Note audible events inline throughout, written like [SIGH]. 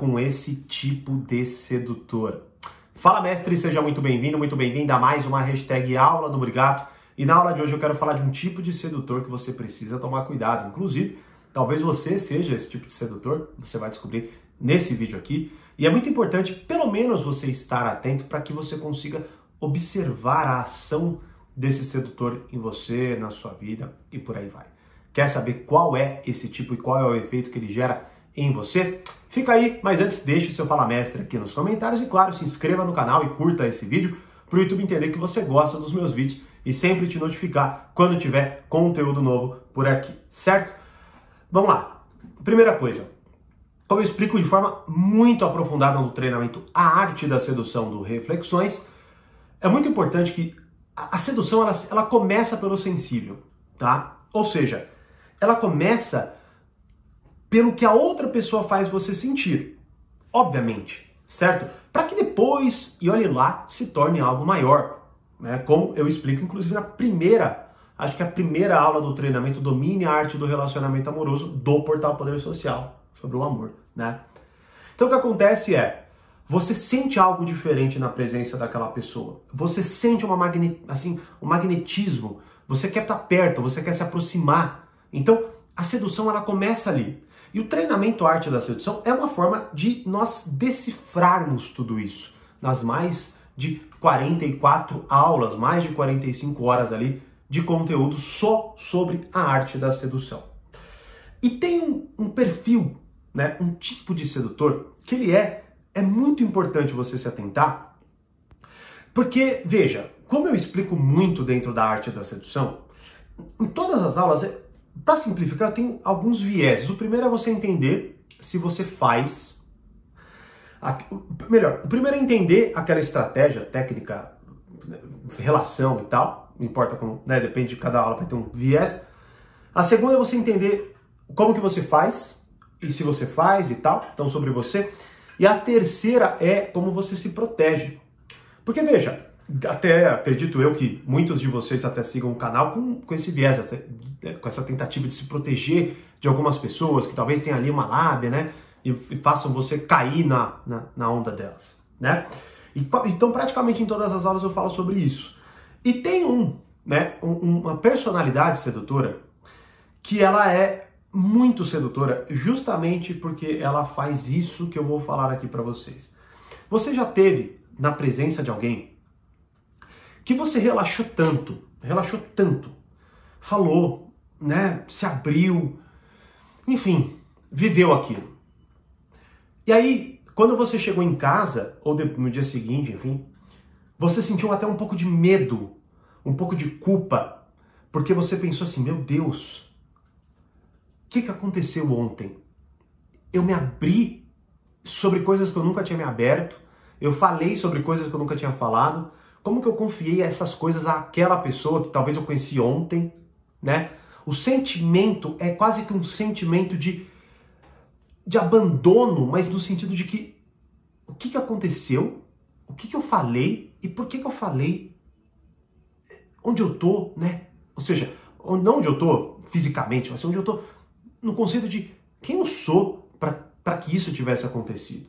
com esse tipo de sedutor. Fala mestre, seja muito bem-vindo, muito bem-vinda a mais uma hashtag aula do Brigato. E na aula de hoje eu quero falar de um tipo de sedutor que você precisa tomar cuidado. Inclusive, talvez você seja esse tipo de sedutor, você vai descobrir nesse vídeo aqui. E é muito importante, pelo menos, você estar atento para que você consiga observar a ação desse sedutor em você, na sua vida e por aí vai. Quer saber qual é esse tipo e qual é o efeito que ele gera em você? Fica aí, mas antes deixe o seu Fala Mestre aqui nos comentários e claro, se inscreva no canal e curta esse vídeo para o YouTube entender que você gosta dos meus vídeos e sempre te notificar quando tiver conteúdo novo por aqui, certo? Vamos lá. Primeira coisa, como eu explico de forma muito aprofundada no treinamento A Arte da Sedução do Reflexões, é muito importante que a sedução ela, ela começa pelo sensível, tá? Ou seja, ela começa pelo que a outra pessoa faz você sentir. Obviamente, certo? Para que depois, e olhe lá, se torne algo maior. Né? Como eu explico, inclusive, na primeira, acho que a primeira aula do treinamento Domine a Arte do Relacionamento Amoroso do Portal Poder Social, sobre o amor. Né? Então o que acontece é, você sente algo diferente na presença daquela pessoa. Você sente uma magne... assim, um magnetismo. Você quer estar perto, você quer se aproximar. Então, a sedução ela começa ali. E o treinamento arte da sedução é uma forma de nós decifrarmos tudo isso nas mais de 44 aulas, mais de 45 horas ali de conteúdo só sobre a arte da sedução. E tem um, um perfil, né, um tipo de sedutor que ele é é muito importante você se atentar, porque veja, como eu explico muito dentro da arte da sedução, em todas as aulas para simplificar, tem alguns vieses. O primeiro é você entender se você faz. Melhor, o primeiro é entender aquela estratégia, técnica, relação e tal. Não importa como, né? Depende de cada aula, vai ter um viés. A segunda é você entender como que você faz e se você faz e tal. Então, sobre você. E a terceira é como você se protege. Porque veja, até acredito eu que muitos de vocês até sigam o canal com, com esse viés, é, com essa tentativa de se proteger de algumas pessoas que talvez tenham ali uma lábia, né? E, e façam você cair na, na, na onda delas, né? E, então, praticamente em todas as aulas eu falo sobre isso. E tem um, né, um, uma personalidade sedutora que ela é muito sedutora justamente porque ela faz isso que eu vou falar aqui para vocês. Você já teve na presença de alguém que você relaxou tanto, relaxou tanto, falou, né, se abriu, enfim, viveu aquilo. E aí, quando você chegou em casa, ou no dia seguinte, enfim, você sentiu até um pouco de medo, um pouco de culpa, porque você pensou assim: meu Deus, o que, que aconteceu ontem? Eu me abri sobre coisas que eu nunca tinha me aberto, eu falei sobre coisas que eu nunca tinha falado, como que eu confiei essas coisas àquela pessoa que talvez eu conheci ontem, né? O sentimento é quase que um sentimento de, de abandono, mas no sentido de que o que, que aconteceu, o que, que eu falei e por que, que eu falei, onde eu tô, né? Ou seja, não onde eu tô fisicamente, mas onde eu tô no conceito de quem eu sou para que isso tivesse acontecido.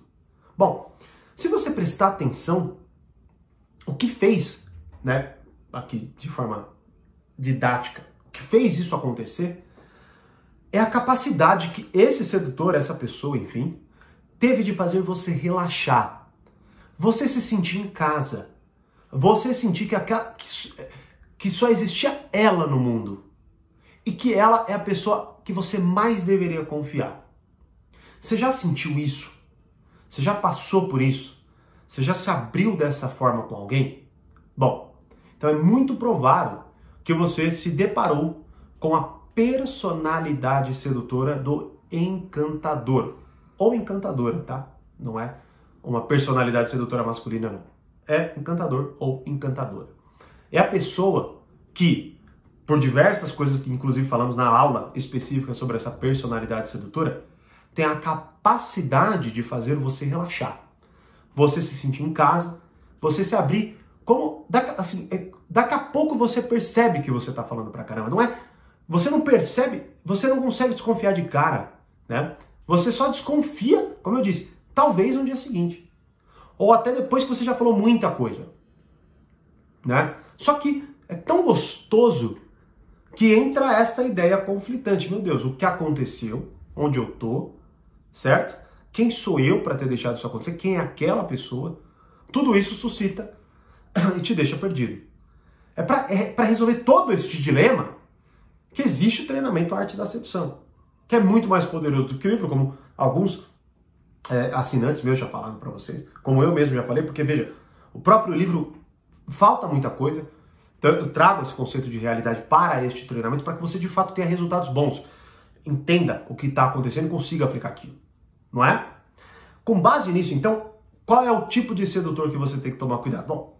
Bom, se você prestar atenção o que fez, né, aqui de forma didática, o que fez isso acontecer é a capacidade que esse sedutor, essa pessoa, enfim, teve de fazer você relaxar. Você se sentir em casa. Você sentir que, aquela, que, só existia ela no mundo. E que ela é a pessoa que você mais deveria confiar. Você já sentiu isso? Você já passou por isso? Você já se abriu dessa forma com alguém? Bom, então é muito provável que você se deparou com a personalidade sedutora do encantador ou encantadora, tá? Não é uma personalidade sedutora masculina, não. É encantador ou encantadora. É a pessoa que, por diversas coisas que inclusive falamos na aula específica sobre essa personalidade sedutora, tem a capacidade de fazer você relaxar você se sentir em casa, você se abrir, como assim, é, daqui a pouco você percebe que você está falando pra caramba, não é? Você não percebe, você não consegue desconfiar de cara, né? Você só desconfia, como eu disse, talvez no dia seguinte. Ou até depois que você já falou muita coisa. Né? Só que é tão gostoso que entra esta ideia conflitante. Meu Deus, o que aconteceu? Onde eu tô? Certo? Quem sou eu para ter deixado isso acontecer? Quem é aquela pessoa? Tudo isso suscita [CLEARS THROAT] e te deixa perdido. É para é resolver todo este dilema que existe o treinamento Arte da Sedução, que é muito mais poderoso do que o livro, como alguns é, assinantes meus já falaram para vocês, como eu mesmo já falei, porque veja, o próprio livro falta muita coisa, então eu trago esse conceito de realidade para este treinamento para que você de fato tenha resultados bons, entenda o que está acontecendo e consiga aplicar aquilo, não é? Com base nisso, então, qual é o tipo de sedutor que você tem que tomar cuidado? Bom,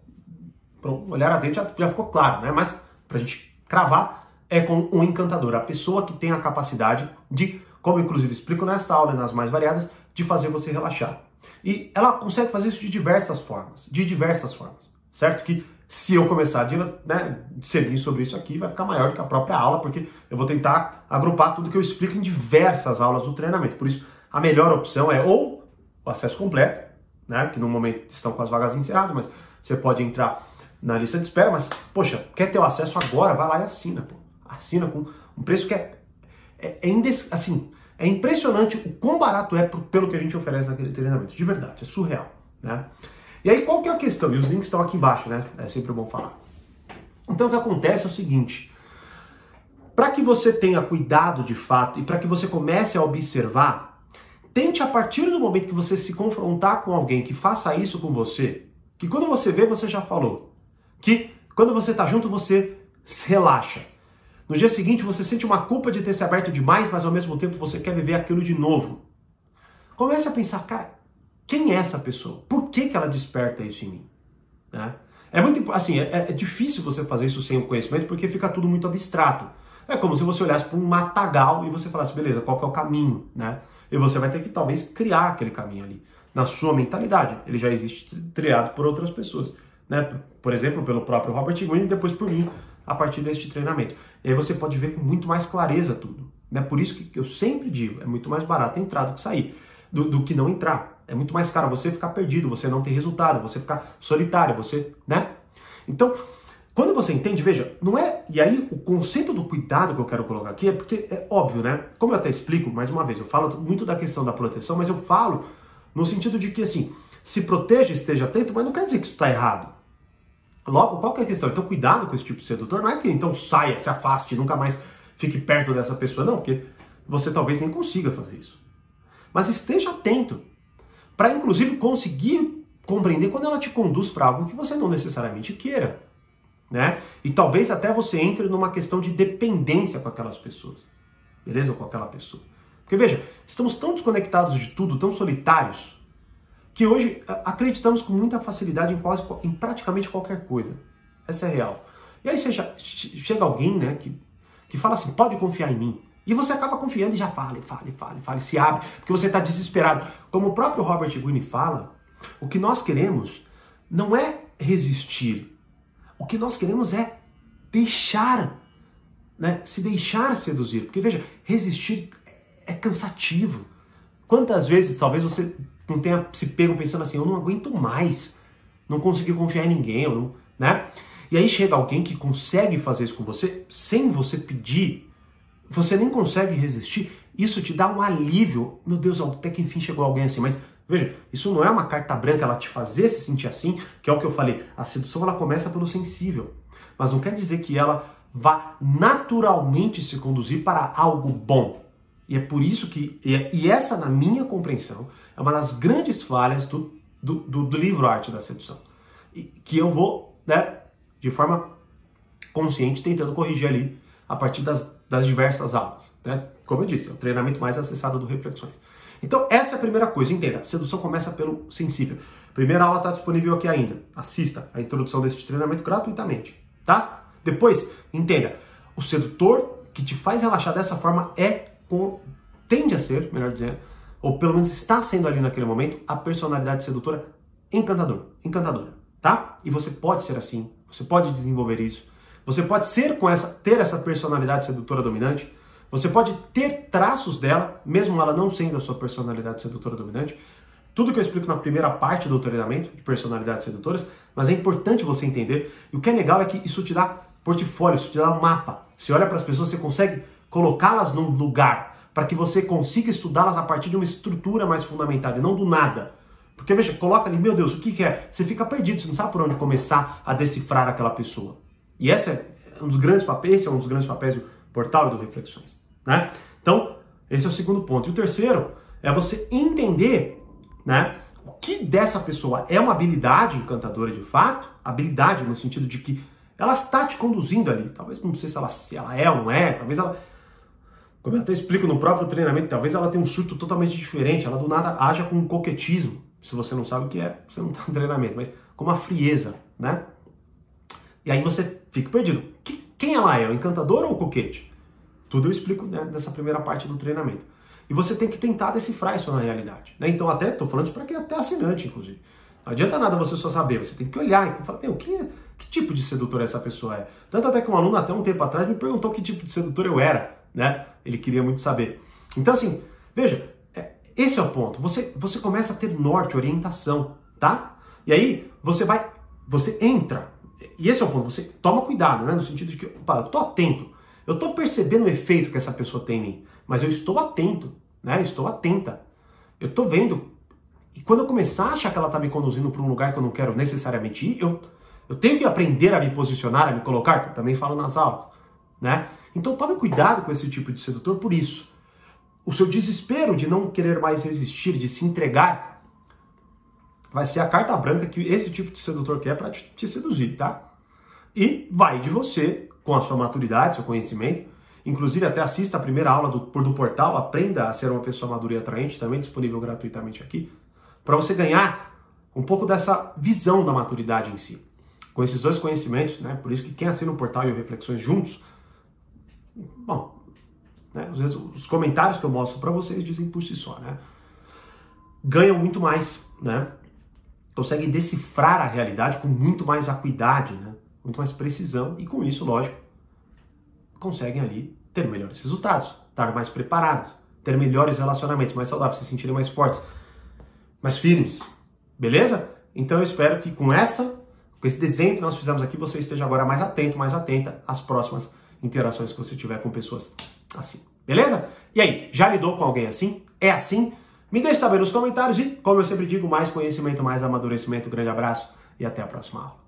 para olhar atento já, já ficou claro, né? Mas para a gente cravar, é com um encantador, a pessoa que tem a capacidade de, como inclusive explico nesta aula e nas mais variadas, de fazer você relaxar. E ela consegue fazer isso de diversas formas, de diversas formas, certo? Que se eu começar a né, discernir sobre isso aqui, vai ficar maior do que a própria aula, porque eu vou tentar agrupar tudo que eu explico em diversas aulas do treinamento. Por isso, a melhor opção é ou o acesso completo, né, que no momento estão com as vagas encerradas, mas você pode entrar na lista de espera, mas, poxa, quer ter o acesso agora? Vai lá e assina, pô. Assina com um preço que é, é, é indes, assim, é impressionante o quão barato é pelo que a gente oferece naquele treinamento. De verdade, é surreal, né? E aí, qual que é a questão? E os links estão aqui embaixo, né? É sempre bom falar. Então, o que acontece é o seguinte: para que você tenha cuidado de fato e para que você comece a observar, tente a partir do momento que você se confrontar com alguém que faça isso com você, que quando você vê, você já falou, que quando você está junto, você relaxa. No dia seguinte, você sente uma culpa de ter se aberto demais, mas ao mesmo tempo você quer viver aquilo de novo. Comece a pensar, cara, quem é essa pessoa? Por que, que ela desperta isso em mim? Né? É muito assim, é, é, difícil você fazer isso sem o conhecimento porque fica tudo muito abstrato. É como se você olhasse para um matagal e você falasse, beleza, qual que é o caminho, né? E você vai ter que talvez criar aquele caminho ali na sua mentalidade. Ele já existe triado por outras pessoas né? Por exemplo, pelo próprio Robert Greene e depois por mim, a partir deste treinamento. E aí você pode ver com muito mais clareza tudo. Né? Por isso que eu sempre digo, é muito mais barato entrar do que sair, do, do que não entrar. É muito mais caro você ficar perdido, você não ter resultado, você ficar solitário, você, né? Então, quando você entende, veja, não é. E aí, o conceito do cuidado que eu quero colocar aqui é porque é óbvio, né? Como eu até explico, mais uma vez, eu falo muito da questão da proteção, mas eu falo no sentido de que, assim, se proteja, esteja atento, mas não quer dizer que isso está errado. Logo, qual que é a questão? Então, cuidado com esse tipo de sedutor. Não é que então saia, se afaste, nunca mais fique perto dessa pessoa. Não, porque você talvez nem consiga fazer isso. Mas esteja atento para, inclusive, conseguir compreender quando ela te conduz para algo que você não necessariamente queira. Né? E talvez até você entre numa questão de dependência com aquelas pessoas. Beleza? Com aquela pessoa. Porque veja, estamos tão desconectados de tudo, tão solitários, que hoje acreditamos com muita facilidade em, quase, em praticamente qualquer coisa. Essa é real. E aí já, chega alguém né, que, que fala assim, pode confiar em mim. E você acaba confiando e já fala, e fala, e fala, e fala, e se abre, porque você está desesperado. Como o próprio Robert Greene fala, o que nós queremos não é resistir. O que nós queremos é deixar, né, se deixar seduzir. Porque veja, resistir é cansativo. Quantas vezes talvez você não tenha se pego pensando assim, eu não aguento mais, não consegui confiar em ninguém, não, né? E aí chega alguém que consegue fazer isso com você sem você pedir, você nem consegue resistir, isso te dá um alívio. Meu Deus, até que enfim chegou alguém assim, mas veja, isso não é uma carta branca, ela te fazer se sentir assim, que é o que eu falei. A sedução ela começa pelo sensível, mas não quer dizer que ela vá naturalmente se conduzir para algo bom. E é por isso que, e essa, na minha compreensão, é uma das grandes falhas do, do, do, do livro Arte da Sedução. E, que eu vou, né, de forma consciente, tentando corrigir ali a partir das, das diversas aulas. Né? Como eu disse, é o treinamento mais acessado do Reflexões. Então, essa é a primeira coisa, entenda. A sedução começa pelo sensível. Primeira aula está disponível aqui ainda. Assista a introdução desse treinamento gratuitamente, tá? Depois, entenda. O sedutor que te faz relaxar dessa forma é tende a ser, melhor dizendo, ou pelo menos está sendo ali naquele momento, a personalidade sedutora encantador, encantadora, tá? E você pode ser assim, você pode desenvolver isso, você pode ser com essa, ter essa personalidade sedutora dominante, Você pode ter traços dela, mesmo ela não sendo a sua personalidade sedutora dominante. Tudo que eu explico na primeira parte do treinamento de personalidades sedutoras, mas é importante você entender. E o que é legal é que isso te dá portfólio, isso te dá um mapa. Você olha para as pessoas, você consegue colocá-las num lugar para que você consiga estudá-las a partir de uma estrutura mais fundamentada e não do nada. Porque veja, coloca ali, meu Deus, o que, que é? Você fica perdido, você não sabe por onde começar a decifrar aquela pessoa. E esse é um dos grandes papéis, esse é um dos grandes papéis do portal e do Reflexões. Né? Então, esse é o segundo ponto. E o terceiro é você entender né, o que dessa pessoa é uma habilidade encantadora de fato, habilidade no sentido de que ela está te conduzindo ali. Talvez não sei se ela, se ela é ou não é, talvez ela. Como eu até explico no próprio treinamento, talvez ela tenha um surto totalmente diferente, ela do nada haja com um coquetismo. Se você não sabe o que é, você não está no treinamento, mas com uma frieza, né? E aí você fica perdido. Quem ela é, o encantador ou o coquete? Tudo eu explico né, nessa primeira parte do treinamento. E você tem que tentar decifrar isso na realidade. Né? Então, até estou falando isso para quem é até assinante, inclusive. Não adianta nada você só saber, você tem que olhar e falar, meu, que, que tipo de sedutor essa pessoa é? Tanto até que um aluno, até um tempo atrás, me perguntou que tipo de sedutor eu era, né? Ele queria muito saber. Então, assim, veja, é, esse é o ponto. Você, você começa a ter norte, orientação, tá? E aí, você vai, você entra, e esse é o ponto, você toma cuidado, né? No sentido de que, opa, eu tô atento eu estou percebendo o efeito que essa pessoa tem em mim, mas eu estou atento, né? Estou atenta. Eu estou vendo. E quando eu começar a achar que ela está me conduzindo para um lugar que eu não quero necessariamente ir, eu, eu tenho que aprender a me posicionar, a me colocar, que eu também falo nas aulas, né? Então tome cuidado com esse tipo de sedutor por isso. O seu desespero de não querer mais resistir, de se entregar, vai ser a carta branca que esse tipo de sedutor quer para te seduzir, tá? E vai de você com a sua maturidade, seu conhecimento. Inclusive, até assista a primeira aula do, do portal, aprenda a ser uma pessoa madura e atraente, também disponível gratuitamente aqui, para você ganhar um pouco dessa visão da maturidade em si. Com esses dois conhecimentos, né? Por isso que quem assina o portal e o Reflexões juntos, bom, né, às vezes os comentários que eu mostro para vocês dizem por si só, né? Ganham muito mais, né? Conseguem decifrar a realidade com muito mais acuidade, né? Muito mais precisão e com isso, lógico, conseguem ali ter melhores resultados, estar mais preparados, ter melhores relacionamentos, mais saudáveis, se sentirem mais fortes, mais firmes. Beleza? Então eu espero que com essa, com esse desenho que nós fizemos aqui, você esteja agora mais atento, mais atenta às próximas interações que você tiver com pessoas assim. Beleza? E aí, já lidou com alguém assim? É assim? Me deixe saber nos comentários e, como eu sempre digo, mais conhecimento, mais amadurecimento. grande abraço e até a próxima aula.